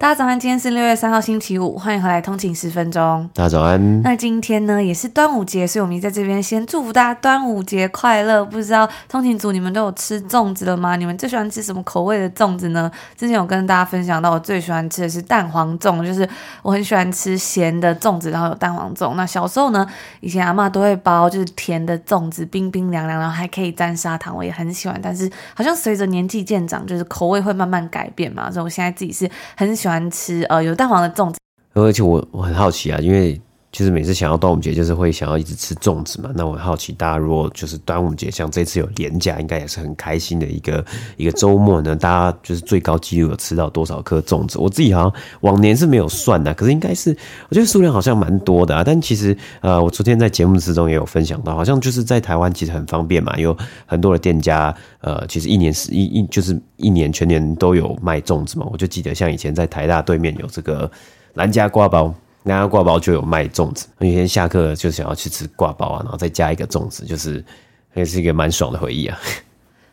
大家早安，今天是六月三号星期五，欢迎回来通勤十分钟。大家早安。那今天呢也是端午节，所以我们在这边先祝福大家端午节快乐。不知道通勤族你们都有吃粽子了吗？你们最喜欢吃什么口味的粽子呢？之前有跟大家分享到，我最喜欢吃的是蛋黄粽，就是我很喜欢吃咸的粽子，然后有蛋黄粽。那小时候呢，以前阿妈都会包就是甜的粽子，冰冰凉凉，然后还可以沾砂糖，我也很喜欢。但是好像随着年纪渐长，就是口味会慢慢改变嘛，所以我现在自己是很喜欢。喜欢吃呃有蛋黄的粽子，而且我我很好奇啊，因为就是每次想要端午节，就是会想要一直吃粽子嘛。那我很好奇，大家如果就是端午节，像这次有连假，应该也是很开心的一个一个周末呢。大家就是最高纪录有吃到多少颗粽子？我自己好像往年是没有算的，可是应该是我觉得数量好像蛮多的啊。但其实呃，我昨天在节目之中也有分享到，好像就是在台湾其实很方便嘛，有很多的店家呃，其实一年是一一就是一年全年都有卖粽子嘛。我就记得像以前在台大对面有这个蓝家瓜包。那家挂包就有卖粽子，那天下课就想要去吃挂包啊，然后再加一个粽子，就是也是一个蛮爽的回忆啊。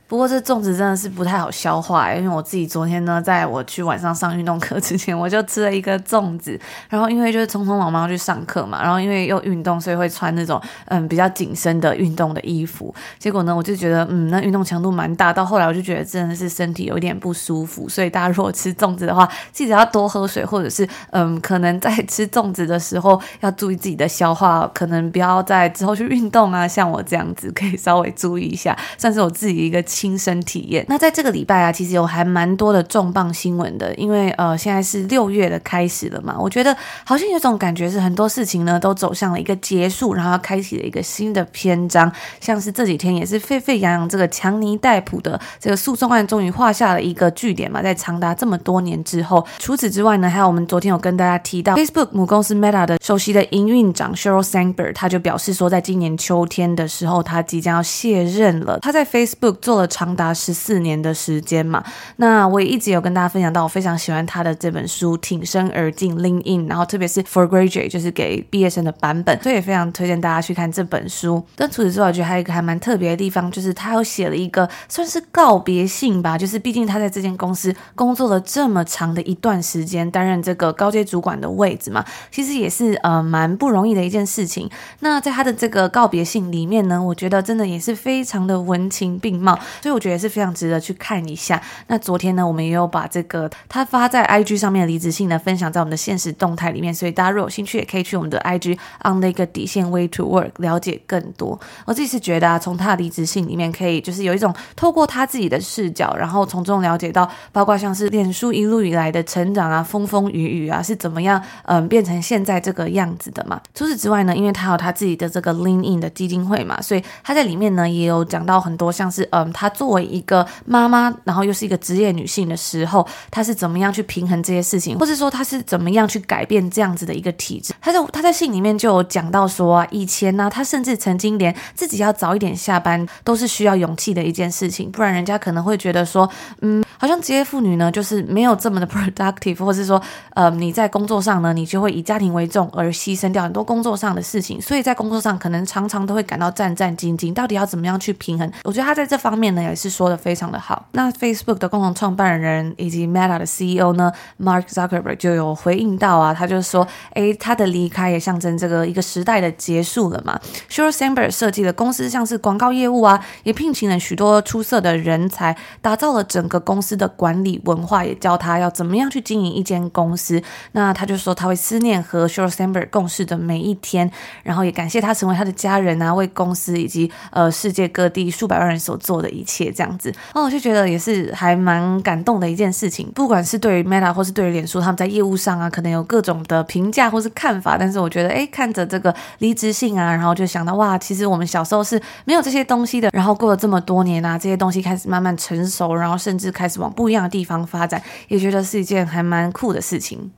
不过这粽子真的是不太好消化，因为我自己昨天呢，在我去晚上上运动课之前，我就吃了一个粽子，然后因为就是匆匆忙忙去上课嘛，然后因为又运动，所以会穿那种嗯比较紧身的运动的衣服，结果呢，我就觉得嗯那运动强度蛮大，到后来我就觉得真的是身体有一点不舒服，所以大家如果吃粽子的话，记得要多喝水，或者是嗯可能在吃粽子的时候要注意自己的消化，可能不要在之后去运动啊，像我这样子可以稍微注意一下，算是我自己一个。亲身体验。那在这个礼拜啊，其实有还蛮多的重磅新闻的，因为呃，现在是六月的开始了嘛。我觉得好像有种感觉是很多事情呢都走向了一个结束，然后开启了一个新的篇章。像是这几天也是沸沸扬扬，这个强尼戴普的这个诉讼案终于画下了一个句点嘛，在长达这么多年之后。除此之外呢，还有我们昨天有跟大家提到，Facebook 母公司 Meta 的首席的营运长 Sheryl Sandberg，他就表示说，在今年秋天的时候，他即将要卸任了。他在 Facebook 做了。长达十四年的时间嘛，那我也一直有跟大家分享到，我非常喜欢他的这本书《挺身而进 Lean In》，然后特别是 For Graduate，就是给毕业生的版本，所以也非常推荐大家去看这本书。但除此之外，我觉得还有一个还蛮特别的地方，就是他有写了一个算是告别信吧，就是毕竟他在这间公司工作了这么长的一段时间，担任这个高阶主管的位置嘛，其实也是呃蛮不容易的一件事情。那在他的这个告别信里面呢，我觉得真的也是非常的文情并茂。所以我觉得也是非常值得去看一下。那昨天呢，我们也有把这个他发在 IG 上面的离职信呢分享在我们的现实动态里面，所以大家如果有兴趣，也可以去我们的 IG on 那个底线 way to work 了解更多。我自己是觉得啊，从他的离职信里面可以就是有一种透过他自己的视角，然后从中了解到，包括像是脸书一路以来的成长啊，风风雨雨啊，是怎么样嗯变成现在这个样子的嘛。除此之外呢，因为他有他自己的这个 Lean In 的基金会嘛，所以他在里面呢也有讲到很多像是嗯他。她作为一个妈妈，然后又是一个职业女性的时候，她是怎么样去平衡这些事情，或是说她是怎么样去改变这样子的一个体质？她在她在信里面就有讲到说啊，以前呢，她甚至曾经连自己要早一点下班都是需要勇气的一件事情，不然人家可能会觉得说，嗯，好像职业妇女呢就是没有这么的 productive，或是说，呃，你在工作上呢，你就会以家庭为重而牺牲掉很多工作上的事情，所以在工作上可能常常都会感到战战兢兢，到底要怎么样去平衡？我觉得他在这方面呢。也是说的非常的好。那 Facebook 的共同创办人以及 Meta 的 CEO 呢，Mark Zuckerberg 就有回应到啊，他就说，诶，他的离开也象征这个一个时代的结束了嘛。Sheryl Sandberg 设计的公司像是广告业务啊，也聘请了许多出色的人才，打造了整个公司司的管理文化，也教他要怎么样去经营一间公司。那他就说他会思念和 Sheryl Sandberg 共事的每一天，然后也感谢他成为他的家人啊，为公司以及呃世界各地数百万人所做的一切。这样子，哦，我就觉得也是还蛮感动的一件事情。不管是对于 Meta 或是对于脸书，他们在业务上啊，可能有各种的评价或是看法。但是我觉得，哎，看着这个离职信啊，然后就想到，哇，其实我们小时候是没有这些东西的。然后过了这么多年啊，这些东西开始慢慢成熟，然后甚至开始往不一样的地方发展，也觉得是一件还蛮酷的事情。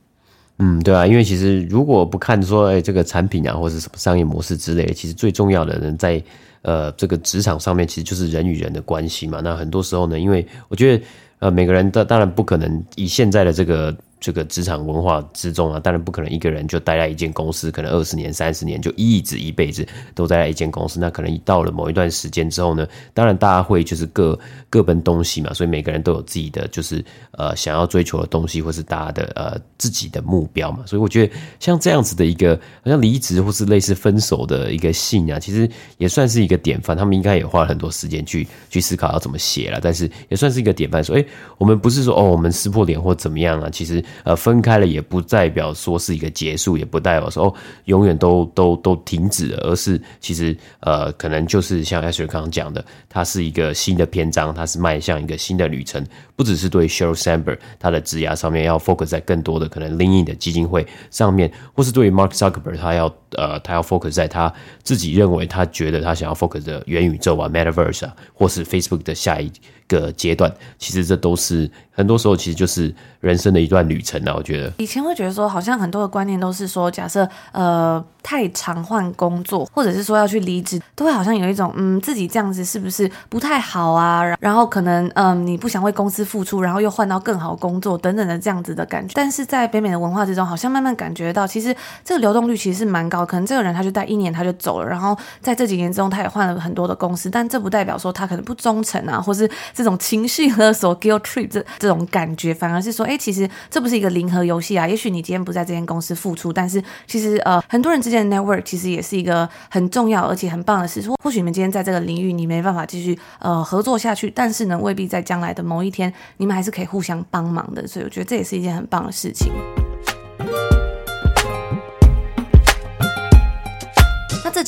嗯，对啊，因为其实如果不看说，哎，这个产品啊，或者什么商业模式之类的，其实最重要的人在呃这个职场上面，其实就是人与人的关系嘛。那很多时候呢，因为我觉得呃每个人的当然不可能以现在的这个。这个职场文化之中啊，当然不可能一个人就待在一间公司，可能二十年、三十年就一直一辈子都待在一间公司。那可能到了某一段时间之后呢，当然大家会就是各各奔东西嘛，所以每个人都有自己的就是呃想要追求的东西，或是大家的呃自己的目标嘛。所以我觉得像这样子的一个好像离职或是类似分手的一个信啊，其实也算是一个典范。他们应该也花了很多时间去去思考要怎么写了，但是也算是一个典范。说，哎，我们不是说哦，我们撕破脸或怎么样啊，其实。呃，分开了也不代表说是一个结束，也不代表说哦，永远都都都停止，而是其实呃，可能就是像 Asher 刚刚讲的，它是一个新的篇章，它是迈向一个新的旅程，不只是对 Sheryl Sandberg 他的职涯上面要 focus 在更多的可能 lean in 的基金会上面，或是对于 Mark Zuckerberg 他要呃他要 focus 在他自己认为他觉得他想要 focus 的元宇宙啊，Metaverse 啊，或是 Facebook 的下一个阶段，其实这都是很多时候其实就是人生的一段旅程啊。我觉得以前会觉得说，好像很多的观念都是说，假设呃太常换工作，或者是说要去离职，都会好像有一种嗯自己这样子是不是不太好啊？然后可能嗯你不想为公司付出，然后又换到更好工作等等的这样子的感觉。但是在北美的文化之中，好像慢慢感觉到，其实这个流动率其实是蛮高。可能这个人他就待一年他就走了，然后在这几年中他也换了很多的公司，但这不代表说他可能不忠诚啊，或是。这种情绪勒索 guilt trip 这这种感觉，反而是说，哎，其实这不是一个零和游戏啊。也许你今天不在这间公司付出，但是其实呃，很多人之间 network 其实也是一个很重要而且很棒的事。或许你们今天在这个领域你没办法继续呃合作下去，但是呢，未必在将来的某一天，你们还是可以互相帮忙的。所以我觉得这也是一件很棒的事情。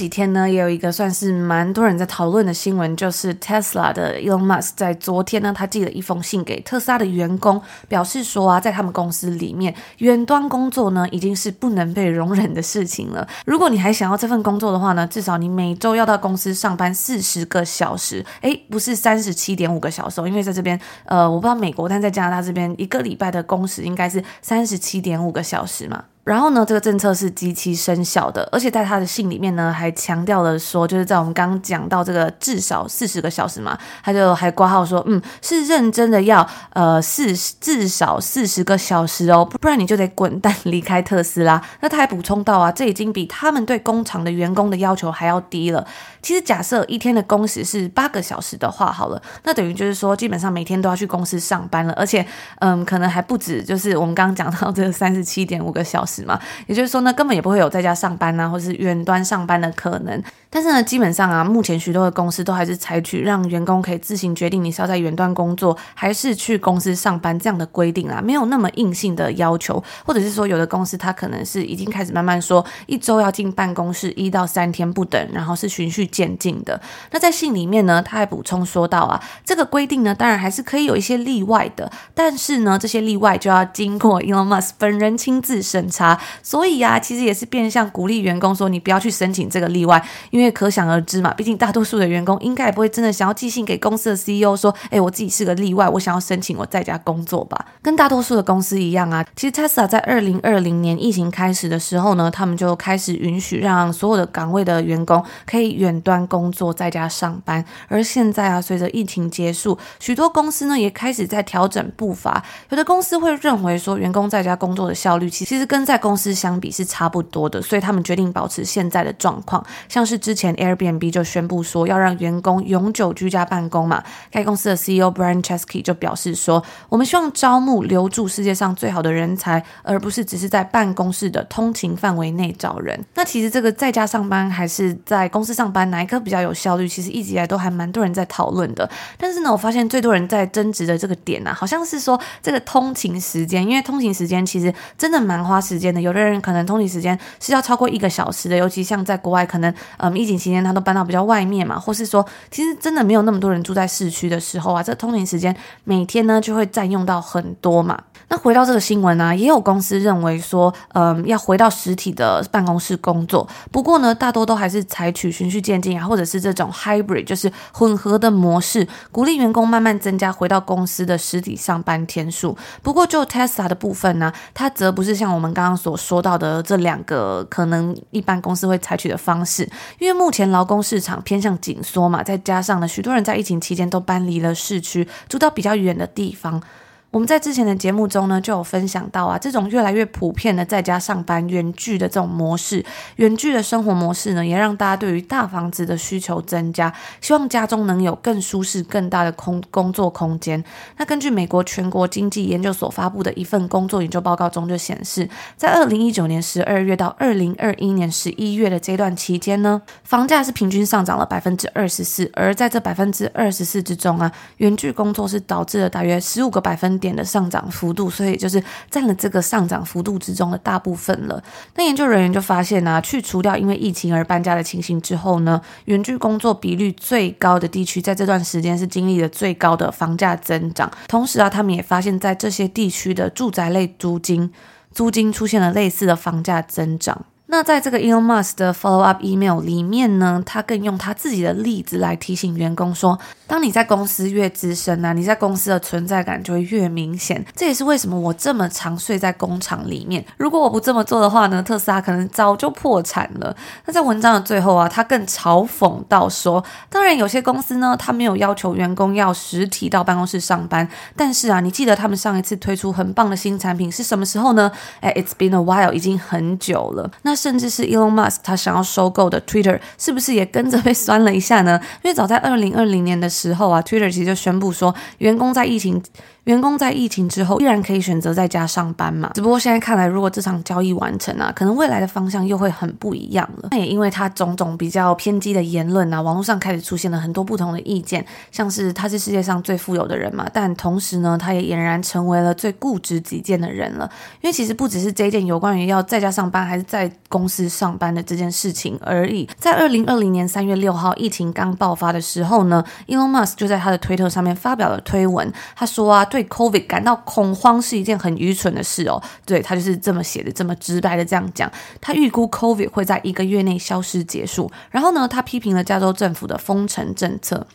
几天呢，也有一个算是蛮多人在讨论的新闻，就是 Tesla 的 Elon Musk 在昨天呢，他寄了一封信给特斯拉的员工，表示说啊，在他们公司里面，远端工作呢已经是不能被容忍的事情了。如果你还想要这份工作的话呢，至少你每周要到公司上班四十个小时，诶，不是三十七点五个小时，因为在这边，呃，我不知道美国，但在加拿大这边，一个礼拜的工时应该是三十七点五个小时嘛。然后呢，这个政策是即期生效的，而且在他的信里面呢，还强调了说，就是在我们刚刚讲到这个至少四十个小时嘛，他就还挂号说，嗯，是认真的要呃四至少四十个小时哦，不然你就得滚蛋离开特斯拉。那他还补充到啊，这已经比他们对工厂的员工的要求还要低了。其实假设一天的工时是八个小时的话，好了，那等于就是说，基本上每天都要去公司上班了，而且嗯，可能还不止，就是我们刚刚讲到这三十七点五个小时。嘛，也就是说呢，根本也不会有在家上班啊，或是远端上班的可能。但是呢，基本上啊，目前许多的公司都还是采取让员工可以自行决定你是要在远端工作，还是去公司上班这样的规定啦，没有那么硬性的要求，或者是说有的公司它可能是已经开始慢慢说一周要进办公室一到三天不等，然后是循序渐进的。那在信里面呢，他还补充说到啊，这个规定呢，当然还是可以有一些例外的，但是呢，这些例外就要经过 Elon Musk 本人亲自审查，所以啊，其实也是变相鼓励员工说，你不要去申请这个例外，因为可想而知嘛，毕竟大多数的员工应该也不会真的想要寄信给公司的 CEO 说，哎，我自己是个例外，我想要申请我在家工作吧。跟大多数的公司一样啊，其实 Tesla 在二零二零年疫情开始的时候呢，他们就开始允许让所有的岗位的员工可以远端工作，在家上班。而现在啊，随着疫情结束，许多公司呢也开始在调整步伐。有的公司会认为说，员工在家工作的效率其实跟在公司相比是差不多的，所以他们决定保持现在的状况，像是。之前 Airbnb 就宣布说要让员工永久居家办公嘛，该公司的 CEO Brian Chesky 就表示说，我们希望招募留住世界上最好的人才，而不是只是在办公室的通勤范围内找人。那其实这个在家上班还是在公司上班哪一个比较有效率？其实一直以来都还蛮多人在讨论的。但是呢，我发现最多人在争执的这个点呢、啊，好像是说这个通勤时间，因为通勤时间其实真的蛮花时间的。有的人可能通勤时间是要超过一个小时的，尤其像在国外，可能嗯。疫情期间，他都搬到比较外面嘛，或是说，其实真的没有那么多人住在市区的时候啊，这通勤时间每天呢就会占用到很多嘛。那回到这个新闻呢、也有公司认为说，嗯，要回到实体的办公室工作。不过呢，大多都还是采取循序渐进啊，或者是这种 hybrid，就是混合的模式，鼓励员工慢慢增加回到公司的实体上班天数。不过就 Tesla 的部分呢，它则不是像我们刚刚刚所说到的这两个可能一般公司会采取的方式，因为为目前劳工市场偏向紧缩嘛，再加上呢，许多人在疫情期间都搬离了市区，住到比较远的地方。我们在之前的节目中呢，就有分享到啊，这种越来越普遍的在家上班、远距的这种模式，远距的生活模式呢，也让大家对于大房子的需求增加，希望家中能有更舒适、更大的空工作空间。那根据美国全国经济研究所发布的一份工作研究报告中就显示，在二零一九年十二月到二零二一年十一月的这段期间呢，房价是平均上涨了百分之二十四，而在这百分之二十四之中啊，远距工作是导致了大约十五个百分点的上涨幅度，所以就是占了这个上涨幅度之中的大部分了。那研究人员就发现呢、去除掉因为疫情而搬家的情形之后呢，远距工作比率最高的地区，在这段时间是经历了最高的房价增长。同时啊，他们也发现，在这些地区的住宅类租金，租金出现了类似的房价增长。那在这个 Elon Musk 的 follow up email 里面呢，他更用他自己的例子来提醒员工说，当你在公司越资深啊，你在公司的存在感就会越明显。这也是为什么我这么常睡在工厂里面。如果我不这么做的话呢，特斯拉可能早就破产了。那在文章的最后啊，他更嘲讽到说，当然有些公司呢，他没有要求员工要实体到办公室上班，但是啊，你记得他们上一次推出很棒的新产品是什么时候呢？哎，It's been a while，已经很久了。那甚至是 Elon Musk 他想要收购的 Twitter，是不是也跟着被酸了一下呢？因为早在二零二零年的时候啊，Twitter 其实就宣布说，员工在疫情。员工在疫情之后依然可以选择在家上班嘛？只不过现在看来，如果这场交易完成啊，可能未来的方向又会很不一样了。那也因为他种种比较偏激的言论啊，网络上开始出现了很多不同的意见，像是他是世界上最富有的人嘛，但同时呢，他也俨然成为了最固执己见的人了。因为其实不只是这一件有关于要在家上班还是在公司上班的这件事情而已。在二零二零年三月六号疫情刚爆发的时候呢，Elon Musk 就在他的推特上面发表了推文，他说啊。对 COVID 感到恐慌是一件很愚蠢的事哦。对，他就是这么写的，这么直白的这样讲。他预估 COVID 会在一个月内消失结束。然后呢，他批评了加州政府的封城政策。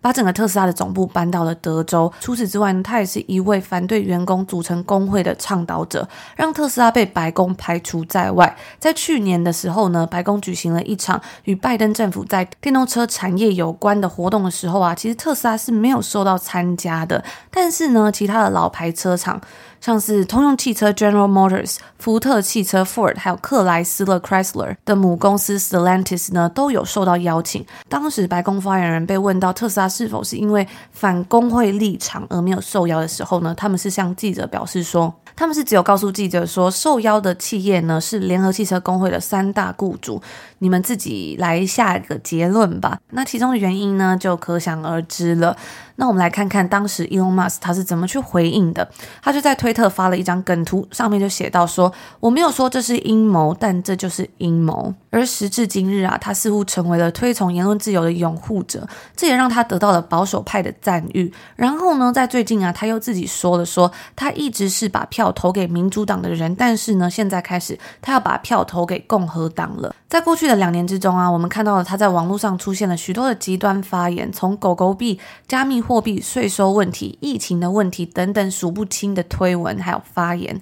把整个特斯拉的总部搬到了德州。除此之外呢，他也是一位反对员工组成工会的倡导者，让特斯拉被白宫排除在外。在去年的时候呢，白宫举行了一场与拜登政府在电动车产业有关的活动的时候啊，其实特斯拉是没有受到参加的。但是呢，其他的老牌车厂。像是通用汽车 General Motors、福特汽车 Ford，还有克莱斯勒 Chrysler 的母公司 Stellantis 呢，都有受到邀请。当时白宫发言人被问到特斯拉是否是因为反工会立场而没有受邀的时候呢，他们是向记者表示说，他们是只有告诉记者说，受邀的企业呢是联合汽车工会的三大雇主，你们自己来下一个结论吧。那其中的原因呢，就可想而知了。那我们来看看当时 Elon Musk 他是怎么去回应的。他就在推特发了一张梗图，上面就写到说：“我没有说这是阴谋，但这就是阴谋。”而时至今日啊，他似乎成为了推崇言论自由的拥护者，这也让他得到了保守派的赞誉。然后呢，在最近啊，他又自己说了说，他一直是把票投给民主党的人，但是呢，现在开始他要把票投给共和党了。在过去的两年之中啊，我们看到了他在网络上出现了许多的极端发言，从狗狗币、加密货币、税收问题、疫情的问题等等数不清的推文还有发言。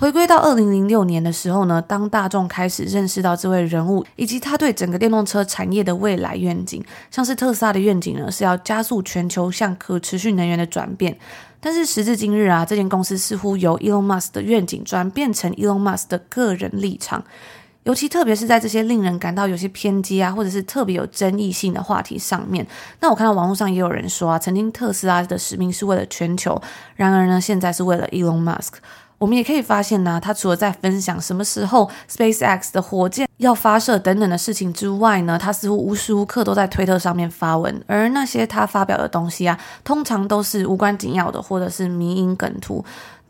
回归到二零零六年的时候呢，当大众开始认识到这位人物以及他对整个电动车产业的未来愿景，像是特斯拉的愿景呢，是要加速全球向可持续能源的转变。但是时至今日啊，这间公司似乎由 Elon Musk 的愿景转变成 Elon Musk 的个人立场。尤其特别是在这些令人感到有些偏激啊，或者是特别有争议性的话题上面，那我看到网络上也有人说啊，曾经特斯拉的使命是为了全球，然而呢，现在是为了 Elon Musk。我们也可以发现呢，他除了在分享什么时候 SpaceX 的火箭要发射等等的事情之外呢，他似乎无时无刻都在推特上面发文，而那些他发表的东西啊，通常都是无关紧要的，或者是迷因梗图。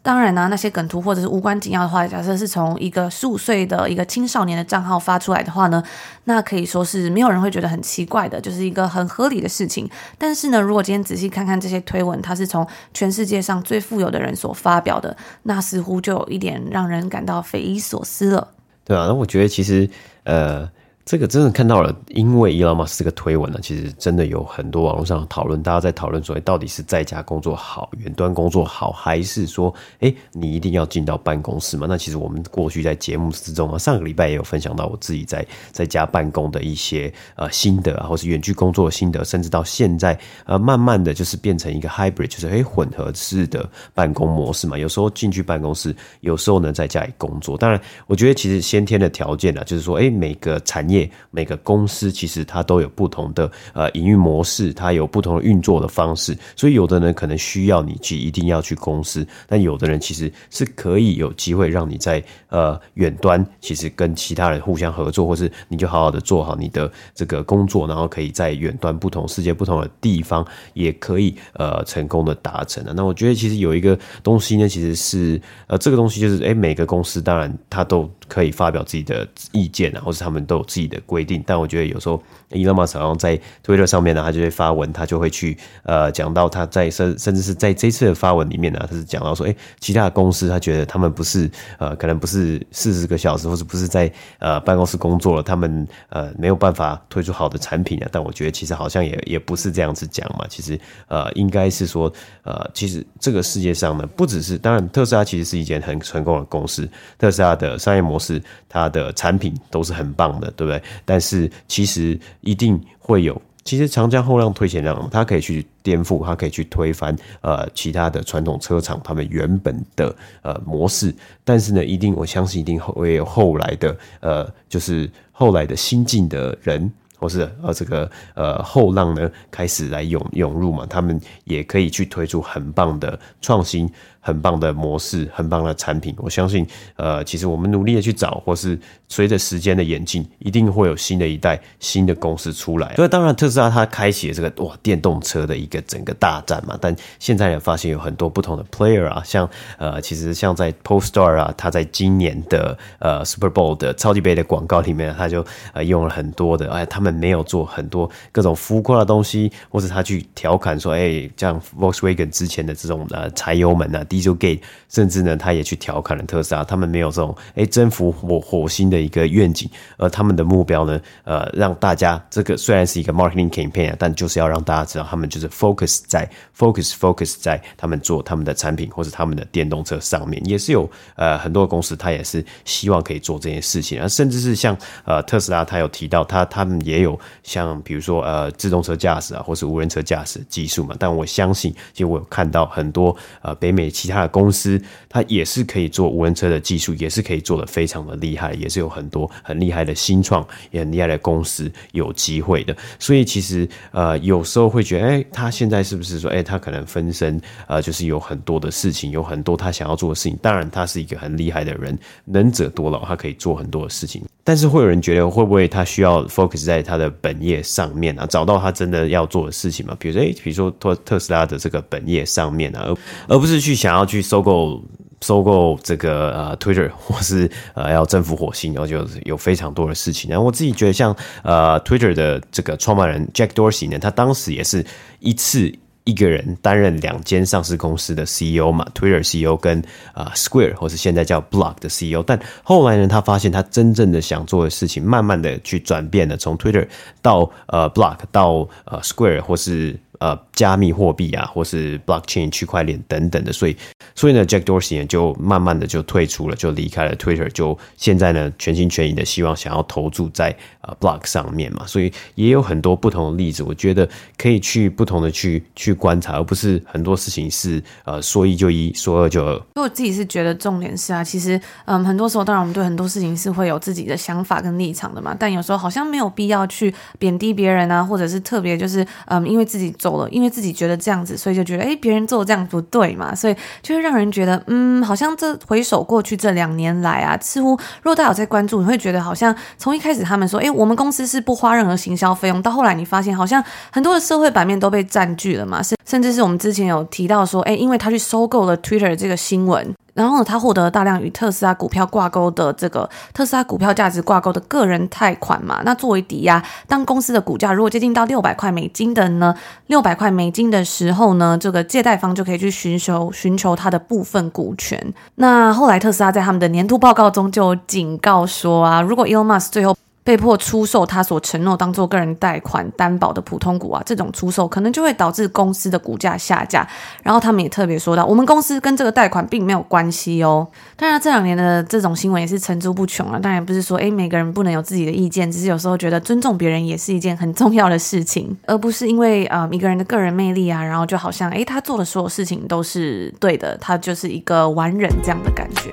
当然呢、那些梗图或者是无关紧要的话，假设是从一个十五岁的一个青少年的账号发出来的话呢，那可以说是没有人会觉得很奇怪的，就是一个很合理的事情。但是呢，如果今天仔细看看这些推文，它是从全世界上最富有的人所发表的，那似乎就有一点让人感到匪夷所思了。对啊，那我觉得其实呃。这个真的看到了，因为 Elon Musk 这个推文呢，其实真的有很多网络上讨论，大家在讨论说，到底是在家工作好，远端工作好，还是说，哎，你一定要进到办公室嘛？那其实我们过去在节目之中啊，上个礼拜也有分享到我自己在在家办公的一些呃心得啊，或是远距工作的心得，甚至到现在呃，慢慢的就是变成一个 hybrid，就是哎混合式的办公模式嘛。有时候进去办公室，有时候呢在家里工作。当然，我觉得其实先天的条件呢，就是说，哎，每个产业。每个公司其实它都有不同的呃营运模式，它有不同的运作的方式，所以有的人可能需要你去一定要去公司，但有的人其实是可以有机会让你在呃远端，其实跟其他人互相合作，或是你就好好的做好你的这个工作，然后可以在远端不同世界不同的地方也可以呃成功的达成的。那我觉得其实有一个东西呢，其实是呃这个东西就是哎每个公司当然它都可以发表自己的意见啊，或是他们都有自己的规定，但我觉得有时候伊隆马斯好像在推特上面呢，他就会发文，他就会去呃讲到他在甚甚至是在这次的发文里面呢，他是讲到说，哎、其他的公司他觉得他们不是呃可能不是四十个小时，或者不是在呃办公室工作了，他们呃没有办法推出好的产品啊。但我觉得其实好像也也不是这样子讲嘛，其实呃应该是说呃其实这个世界上呢，不只是当然特斯拉其实是一件很成功的公司，特斯拉的商业模式，它的产品都是很棒的，对不对？但是其实一定会有，其实长江后浪推前浪，它可以去颠覆，它可以去推翻呃其他的传统车厂他们原本的呃模式，但是呢，一定我相信一定会有后来的呃，就是后来的新进的人，或是呃这个呃后浪呢开始来涌涌入嘛，他们也可以去推出很棒的创新。很棒的模式，很棒的产品，我相信，呃，其实我们努力的去找，或是随着时间的演进，一定会有新的一代新的公司出来。所以，当然，特斯拉它开启了这个哇电动车的一个整个大战嘛。但现在也发现有很多不同的 player 啊，像呃，其实像在 Polestar 啊，他在今年的呃 Super Bowl 的超级杯的广告里面，他就呃用了很多的，哎，他们没有做很多各种浮夸的东西，或者他去调侃说，哎，像 Volkswagen 之前的这种呃柴油门啊。D Z gate 甚至呢，他也去调侃了特斯拉，他们没有这种哎征服火火星的一个愿景，而他们的目标呢，呃，让大家这个虽然是一个 marketing campaign 啊，但就是要让大家知道，他们就是 focus 在 focus focus 在他们做他们的产品或者他们的电动车上面，也是有呃很多公司，他也是希望可以做这件事情啊，甚至是像呃特斯拉，他有提到他他们也有像比如说呃自动车驾驶啊，或是无人车驾驶技术嘛，但我相信，其实我有看到很多呃北美。其他的公司，它也是可以做无人车的技术，也是可以做得非常的厉害，也是有很多很厉害的新创，也很厉害的公司有机会的。所以其实呃，有时候会觉得，哎、他现在是不是说，哎、他可能分身，呃，就是有很多的事情，有很多他想要做的事情。当然，他是一个很厉害的人，能者多劳，他可以做很多的事情。但是会有人觉得，会不会他需要 focus 在他的本业上面啊，找到他真的要做的事情嘛？比如说，哎、欸，比如说特特斯拉的这个本业上面啊，而而不是去想。要去收购收购这个呃 Twitter，或是呃要征服火星，然后就有非常多的事情。然后我自己觉得像，像呃 Twitter 的这个创办人 Jack Dorsey 呢，他当时也是一次一个人担任两间上市公司的 CEO 嘛，Twitter CEO 跟啊、Square 或是现在叫 Block 的 CEO。但后来呢，他发现他真正的想做的事情，慢慢的去转变了，从 Twitter 到呃 Block 到呃 Square 或是。呃，加密货币啊，或是 blockchain 区块链等等的，所以，所以呢，Jack Dorsey 呢就慢慢的就退出了，就离开了 Twitter，就现在呢全心全意的希望想要投注在呃 Block 上面嘛，所以也有很多不同的例子，我觉得可以去不同的去去观察，而不是很多事情是呃说一就一，说二就二。因为我自己是觉得重点是啊，其实嗯，很多时候当然我们对很多事情是会有自己的想法跟立场的嘛，但有时候好像没有必要去贬低别人啊，或者是特别就是嗯，因为自己走。因为自己觉得这样子，所以就觉得哎，别人做这样不对嘛，所以就会让人觉得，嗯，好像这回首过去这两年来啊，似乎如果大家有在关注，你会觉得好像从一开始他们说，哎，我们公司是不花任何行销费用，到后来你发现好像很多的社会版面都被占据了嘛，甚甚至是我们之前有提到说，哎，因为他去收购了 Twitter 这个新闻。然后呢，他获得了大量与特斯拉股票挂钩的这个特斯拉股票价值挂钩的个人贷款嘛。那作为抵押，当公司的股价如果接近到六百块美金的呢，六百块美金的时候呢，这个借贷方就可以去寻求寻求他的部分股权。那后来特斯拉在他们的年度报告中就警告说啊，如果 Elon Musk 最后被迫出售他所承诺当做个人贷款担保的普通股啊，这种出售可能就会导致公司的股价下架。然后他们也特别说到，我们公司跟这个贷款并没有关系哦。当然，这两年的这种新闻也是层出不穷啊。当然不是说，诶，每个人不能有自己的意见，只是有时候觉得尊重别人也是一件很重要的事情，而不是因为呃一个人的个人魅力啊，然后就好像诶他做的所有事情都是对的，他就是一个完人这样的感觉。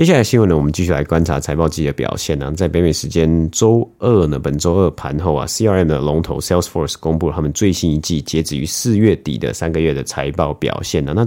接下来新闻呢，我们继续来观察财报季的表现呢、在北美时间周二呢，本周二盘后啊，CRM 的龙头 Salesforce 公布了他们最新一季截止于四月底的三个月的财报表现呢、那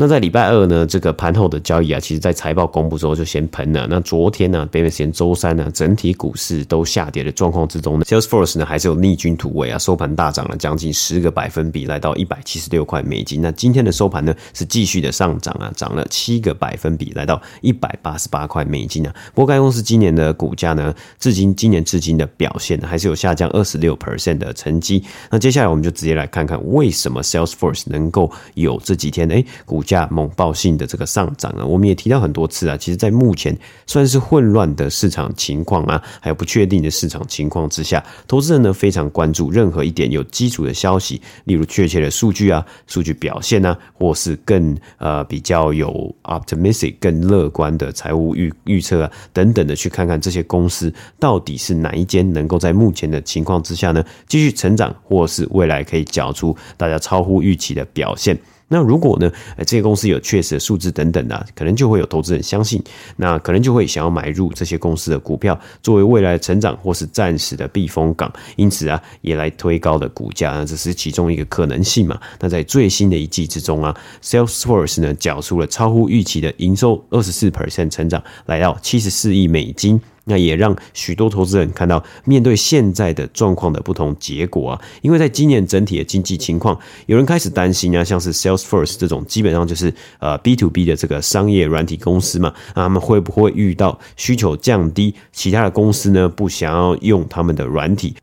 那在礼拜二呢，这个盘后的交易啊，其实在财报公布之后就先喷了。那昨天呢，北美时间周三呢，整体股市都下跌的状况之中呢，Salesforce 呢还是有逆军突围啊，收盘大涨了将近十个百分比，来到一百七十六块美金。那今天的收盘呢，是继续的上涨啊，涨了七个百分比，来到一百八十八块美金啊。不过该公司今年的股价呢，至今今年至今的表现，还是有下降二十六 percent 的成绩。那接下来我们就直接来看看为什么 Salesforce 能够有这几天诶股。价猛爆性的这个上涨啊，我们也提到很多次啊。其实，在目前算是混乱的市场情况啊，还有不确定的市场情况之下，投资人呢非常关注任何一点有基础的消息，例如确切的数据啊、数据表现啊，或是更呃比较有 optimistic 更乐观的财务预预测啊等等的，去看看这些公司到底是哪一间能够在目前的情况之下呢继续成长，或是未来可以缴出大家超乎预期的表现。那如果呢，这些公司有确实的数字等等的，可能就会有投资人相信，那可能就会想要买入这些公司的股票，作为未来成长或是暂时的避风港，因此啊，也来推高的股价，那这是其中一个可能性嘛。那在最新的一季之中啊，Salesforce 呢，缴出了超乎预期的营收，二十四 percent 成长，来到七十四亿美金。那也让许多投资人看到，面对现在的状况的不同结果啊，因为在今年整体的经济情况，有人开始担心啊，像是 Salesforce 这种基本上就是呃 B to B 的这个商业软体公司嘛，那他们会不会遇到需求降低，其他的公司呢不想要用他们的软体？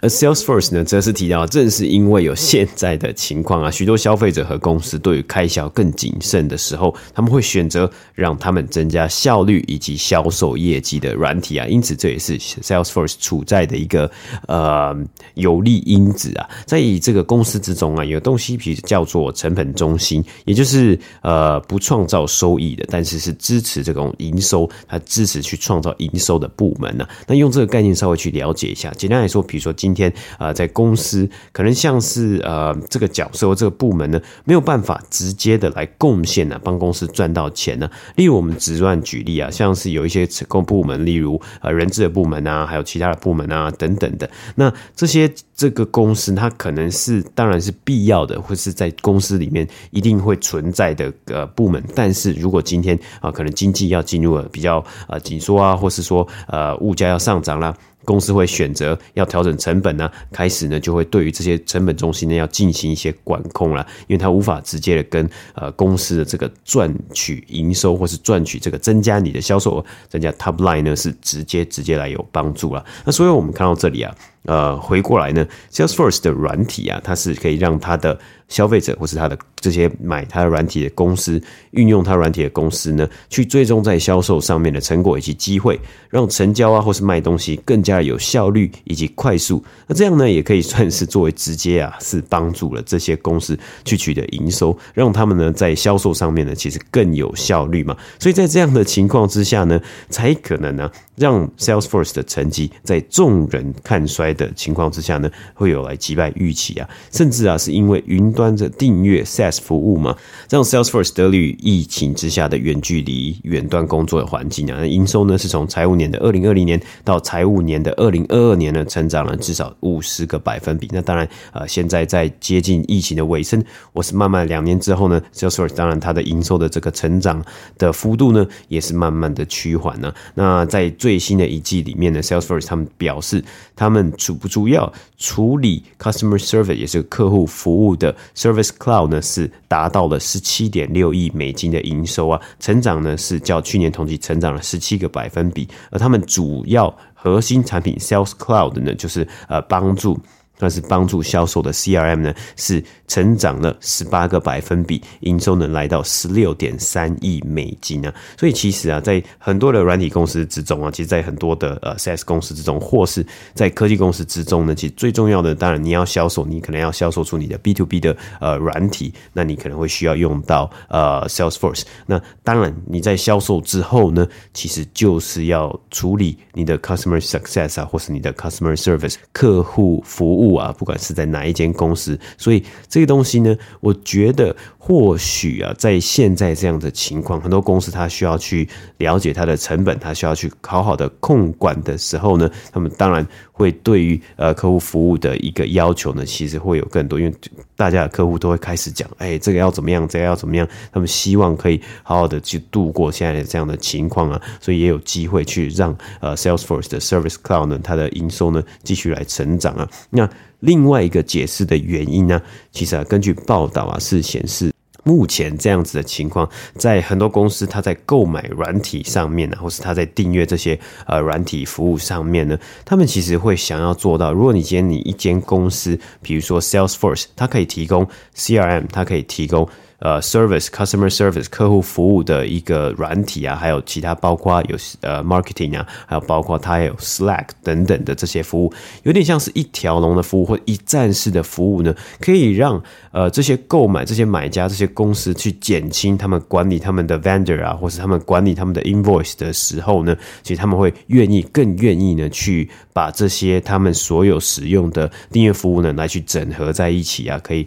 而 Salesforce 呢，则是提到，正是因为有现在的情况啊，许多消费者和公司对于开销更谨慎的时候，他们会选择让他们增加效率以及销售业绩的软体啊。因此，这也是 Salesforce 处在的一个呃有利因子啊。在以这个公司之中啊，有东西比如叫做成本中心，也就是呃不创造收益的，但是是支持这种营收，它支持去创造营收的部门呢、啊。那用这个概念稍微去了解一下，简单来说，比如说今今天啊，在公司可能像是呃这个角色这个部门呢，没有办法直接的来贡献呢，帮公司赚到钱呢。例如我们只乱举例啊，像是有一些成功部门，例如呃人资的部门啊，还有其他的部门啊等等的。那这些这个公司它可能是当然是必要的，或是在公司里面一定会存在的呃部门。但是如果今天啊，可能经济要进入了比较呃紧缩啊，或是说呃物价要上涨啦。公司会选择要调整成本呢，开始呢就会对于这些成本中心呢要进行一些管控了，因为它无法直接的跟呃公司的这个赚取营收或是赚取这个增加你的销售额，增加 top line 呢是直接直接来有帮助了。那所以我们看到这里啊。呃，回过来呢，Salesforce 的软体啊，它是可以让它的消费者或是他的这些买他的软体的公司，运用他软体的公司呢，去追踪在销售上面的成果以及机会，让成交啊或是卖东西更加有效率以及快速。那这样呢，也可以算是作为直接啊，是帮助了这些公司去取得营收，让他们呢在销售上面呢，其实更有效率嘛。所以在这样的情况之下呢，才可能呢，让 Salesforce 的成绩在众人看衰的情况之下呢，会有来击败预期啊，甚至啊是因为云端的订阅 SaaS 服务嘛，让 Salesforce 得力于疫情之下的远距离远端工作的环境啊，那营收呢是从财务年的二零二零年到财务年的二零二二年呢，成长了至少五十个百分比。那当然呃，现在在接近疫情的尾声，我是慢慢两年之后呢，Salesforce 当然它的营收的这个成长的幅度呢，也是慢慢的趋缓呢。那在最新的一季里面呢，Salesforce 他们表示他们。主不主要处理 customer service 也是客户服务的 Service Cloud 呢，是达到了十七点六亿美金的营收啊，成长呢是较去年同期成长了十七个百分比，而他们主要核心产品 Sales Cloud 呢，就是呃帮助。但是帮助销售的 CRM 呢，是成长了十八个百分比，营收呢来到十六点三亿美金啊。所以其实啊，在很多的软体公司之中啊，其实，在很多的呃 SaaS 公司之中，或是在科技公司之中呢，其实最重要的，当然你要销售，你可能要销售出你的 B to B 的呃软体，那你可能会需要用到呃 Salesforce。那当然你在销售之后呢，其实就是要处理你的 Customer Success 啊，或是你的 Customer Service 客户服务。啊，不管是在哪一间公司，所以这个东西呢，我觉得或许啊，在现在这样的情况，很多公司它需要去了解它的成本，它需要去好好的控管的时候呢，他们当然会对于呃客户服务的一个要求呢，其实会有更多，因为大家的客户都会开始讲，哎，这个要怎么样，这个要怎么样，他们希望可以好好的去度过现在的这样的情况啊，所以也有机会去让呃 Salesforce 的 Service Cloud 呢，它的营收呢继续来成长啊，那。另外一个解释的原因呢，其实啊，根据报道啊，是显示目前这样子的情况，在很多公司，它在购买软体上面呢，或是它在订阅这些呃软体服务上面呢，他们其实会想要做到，如果你今天你一间公司，比如说 Salesforce，它可以提供 CRM，它可以提供。呃，service customer service 客户服务的一个软体啊，还有其他包括有呃 marketing 啊，还有包括它有 Slack 等等的这些服务，有点像是一条龙的服务或一站式的服务呢，可以让呃这些购买这些买家这些公司去减轻他们管理他们的 vendor 啊，或是他们管理他们的 invoice 的时候呢，其实他们会愿意更愿意呢去把这些他们所有使用的订阅服务呢来去整合在一起啊，可以。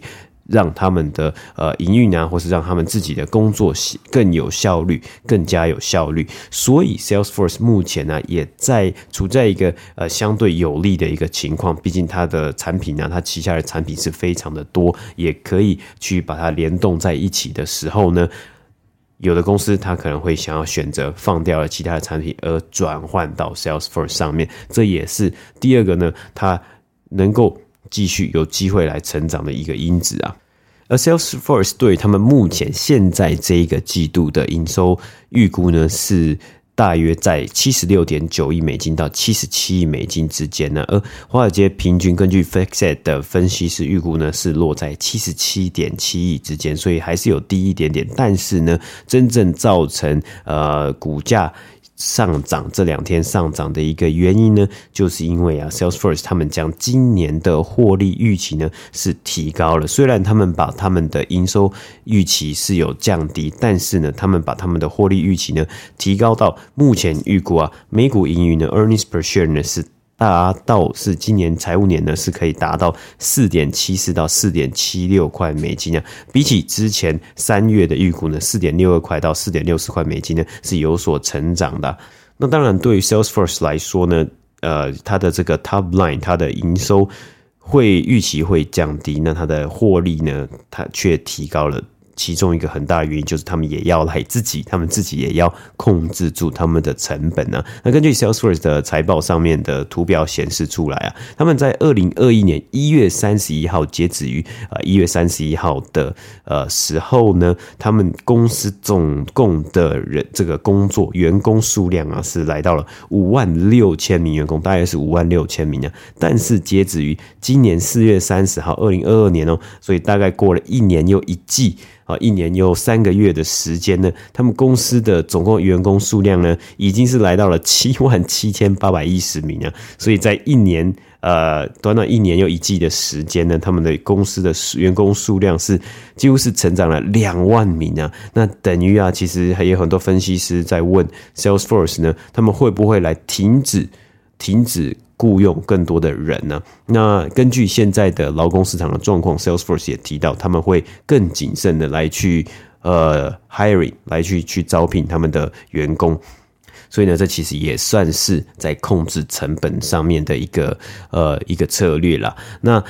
让他们的呃营运啊，或是让他们自己的工作更有效率，更加有效率。所以 Salesforce 目前呢，也在处在一个呃相对有利的一个情况。毕竟它的产品呢，它旗下的产品是非常的多，也可以去把它联动在一起的时候呢，有的公司它可能会想要选择放掉了其他的产品，而转换到 Salesforce 上面。这也是第二个呢，它能够。继续有机会来成长的一个因子啊，而 Salesforce 对他们目前现在这一个季度的营收预估呢，是大约在七十六点九亿美金到七十七亿美金之间呢。而华尔街平均根据 FactSet 的分析师预估呢，是落在七十七点七亿之间，所以还是有低一点点。但是呢，真正造成呃股价。上涨这两天上涨的一个原因呢，就是因为啊，Salesforce 他们将今年的获利预期呢是提高了。虽然他们把他们的营收预期是有降低，但是呢，他们把他们的获利预期呢提高到目前预估啊，每股盈余呢，earnings per share 呢是。达到是今年财务年呢，是可以达到四点七四到四点七六块美金啊。比起之前三月的预估呢，四点六二块到四点六四块美金呢，是有所成长的。那当然，对于 Salesforce 来说呢，呃，它的这个 Top Line，它的营收会预期会降低，那它的获利呢，它却提高了。其中一个很大的原因就是他们也要来自己，他们自己也要控制住他们的成本呢、那根据 Salesforce 的财报上面的图表显示出来啊，他们在二零二一年一月三十一号截止于呃一月三十一号的呃时候呢，他们公司总共的人这个工作员工数量啊是来到了五万六千名员工，大概是五万六千名啊。但是截止于今年四月三十号，二零二二年哦，所以大概过了一年又一季。一年又三个月的时间呢，他们公司的总共员工数量呢，已经是来到了七万七千八百一十名啊。所以在一年，呃，短短一年又一季的时间呢，他们的公司的员工数量是几乎是成长了两万名啊。那等于啊，其实还有很多分析师在问 Salesforce 呢，他们会不会来停止停止？雇佣更多的人呢？那根据现在的劳工市场的状况，Salesforce 也提到他们会更谨慎的来去呃 hiring 来去去招聘他们的员工。所以呢，这其实也算是在控制成本上面的一个呃一个策略啦。那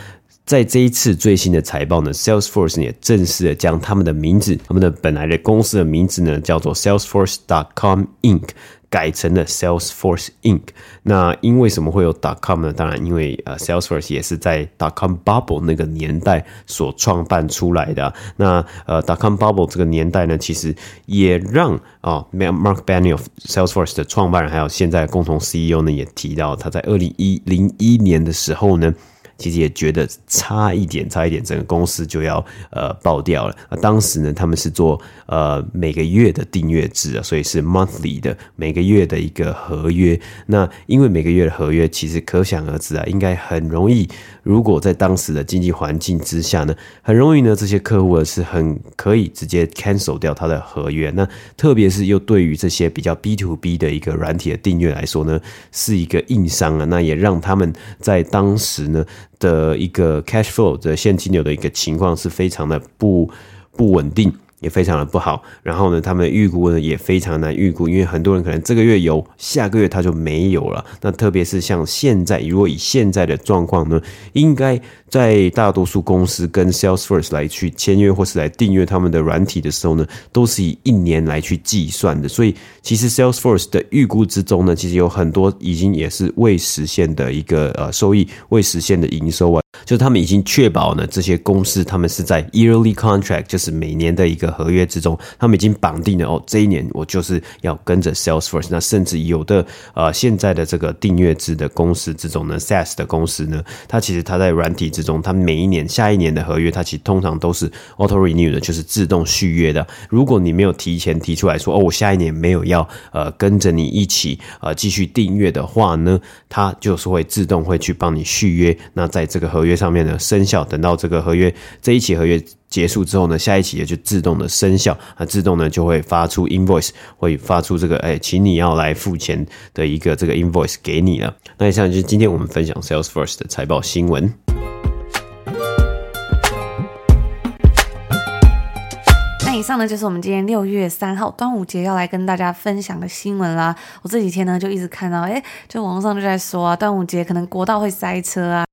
在这一次最新的财报呢，Salesforce 也正式的将他们的名字，他们的本来的公司的名字呢叫做 Salesforce.com Inc。改成了 Salesforce Inc。那因为什么会有 .com 呢？当然，因为呃，Salesforce 也是在 .com bubble 那个年代所创办出来的。那呃，.com bubble 这个年代呢，其实也让啊，Mark Benioff Salesforce 的创办人，还有现在共同 CEO 呢，也提到他在二零一零一年的时候呢。其实也觉得差一点，差一点，整个公司就要呃爆掉了。啊，当时呢，他们是做呃每个月的订阅制啊，所以是 monthly 的每个月的一个合约。那因为每个月的合约，其实可想而知啊，应该很容易。如果在当时的经济环境之下呢，很容易呢，这些客户是很可以直接 cancel 掉他的合约。那特别是又对于这些比较 B to B 的一个软体的订阅来说呢，是一个硬伤啊。那也让他们在当时呢的一个 cash flow 的现金流的一个情况是非常的不不稳定。也非常的不好，然后呢，他们预估呢也非常难预估，因为很多人可能这个月有，下个月他就没有了。那特别是像现在，如果以现在的状况呢，应该在大多数公司跟 Salesforce 来去签约或是来订阅他们的软体的时候呢，都是以一年来去计算的。所以其实 Salesforce 的预估之中呢，其实有很多已经也是未实现的一个呃收益，未实现的营收啊。就是他们已经确保呢，这些公司他们是在 yearly contract，就是每年的一个合约之中，他们已经绑定了哦，这一年我就是要跟着 Salesforce。那甚至有的呃，现在的这个订阅制的公司这种呢，SaaS 的公司呢，它其实它在软体之中，它每一年下一年的合约，它其实通常都是 auto renew 的，就是自动续约的。如果你没有提前提出来说哦，我下一年没有要呃跟着你一起呃继续订阅的话呢，它就是会自动会去帮你续约。那在这个合约。上面呢生效，等到这个合约这一期合约结束之后呢，下一期也就自动的生效，啊，自动呢就会发出 invoice，会发出这个哎，请你要来付钱的一个这个 invoice 给你了。那以上就是今天我们分享 Salesforce 的财报新闻。那以上呢就是我们今天六月三号端午节要来跟大家分享的新闻啦。我这几天呢就一直看到，哎，就网络上就在说啊，端午节可能国道会塞车啊。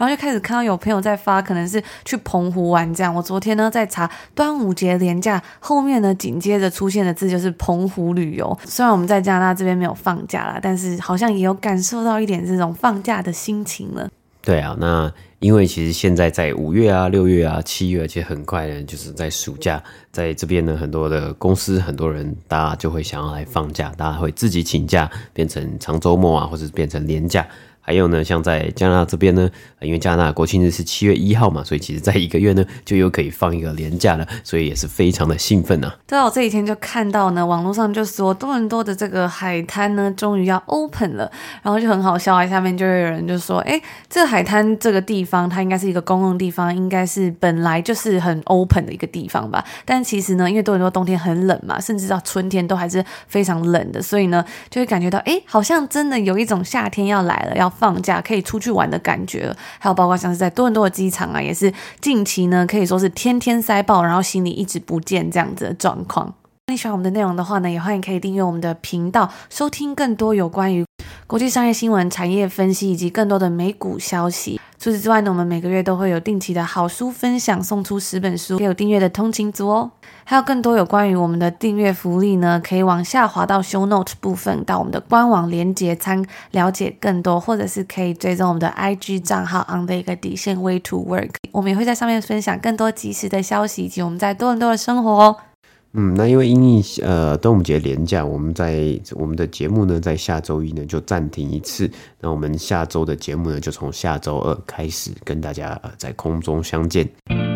然后就开始看到有朋友在发，可能是去澎湖玩这样。我昨天呢在查端午节连假，后面呢紧接着出现的字就是澎湖旅游。虽然我们在加拿大这边没有放假啦，但是好像也有感受到一点这种放假的心情了。对啊，那因为其实现在在五月啊、六月啊、七月，其实很快呢，就是在暑假，在这边呢，很多的公司、很多人，大家就会想要来放假，大家会自己请假，变成长周末啊，或者变成连假。还有呢，像在加拿大这边呢，因为加拿大国庆日是七月一号嘛，所以其实在一个月呢，就又可以放一个连假了，所以也是非常的兴奋啊。对啊，我这几天就看到呢，网络上就说多伦多的这个海滩呢，终于要 open 了，然后就很好笑啊，下面就有人就说，哎，这海滩这个地方，它应该是一个公共地方，应该是本来就是很 open 的一个地方吧？但其实呢，因为多伦多冬天很冷嘛，甚至到春天都还是非常冷的，所以呢，就会感觉到，哎，好像真的有一种夏天要来了，要。放假可以出去玩的感觉，还有包括像是在多伦多的机场啊，也是近期呢可以说是天天塞爆，然后行李一直不见这样子的状况。你喜欢我们的内容的话呢，也欢迎可以订阅我们的频道，收听更多有关于国际商业新闻、产业分析以及更多的美股消息。除此之外呢，我们每个月都会有定期的好书分享，送出十本书也有订阅的通勤族哦。还有更多有关于我们的订阅福利呢，可以往下滑到 Show Note 部分，到我们的官网连结参了解更多，或者是可以追踪我们的 IG 账号 on 的一个底线 Way to Work，我们也会在上面分享更多及时的消息以及我们在多伦多的生活哦。嗯，那因为因为呃端午节连假，我们在我们的节目呢，在下周一呢就暂停一次。那我们下周的节目呢，就从下周二开始跟大家呃在空中相见。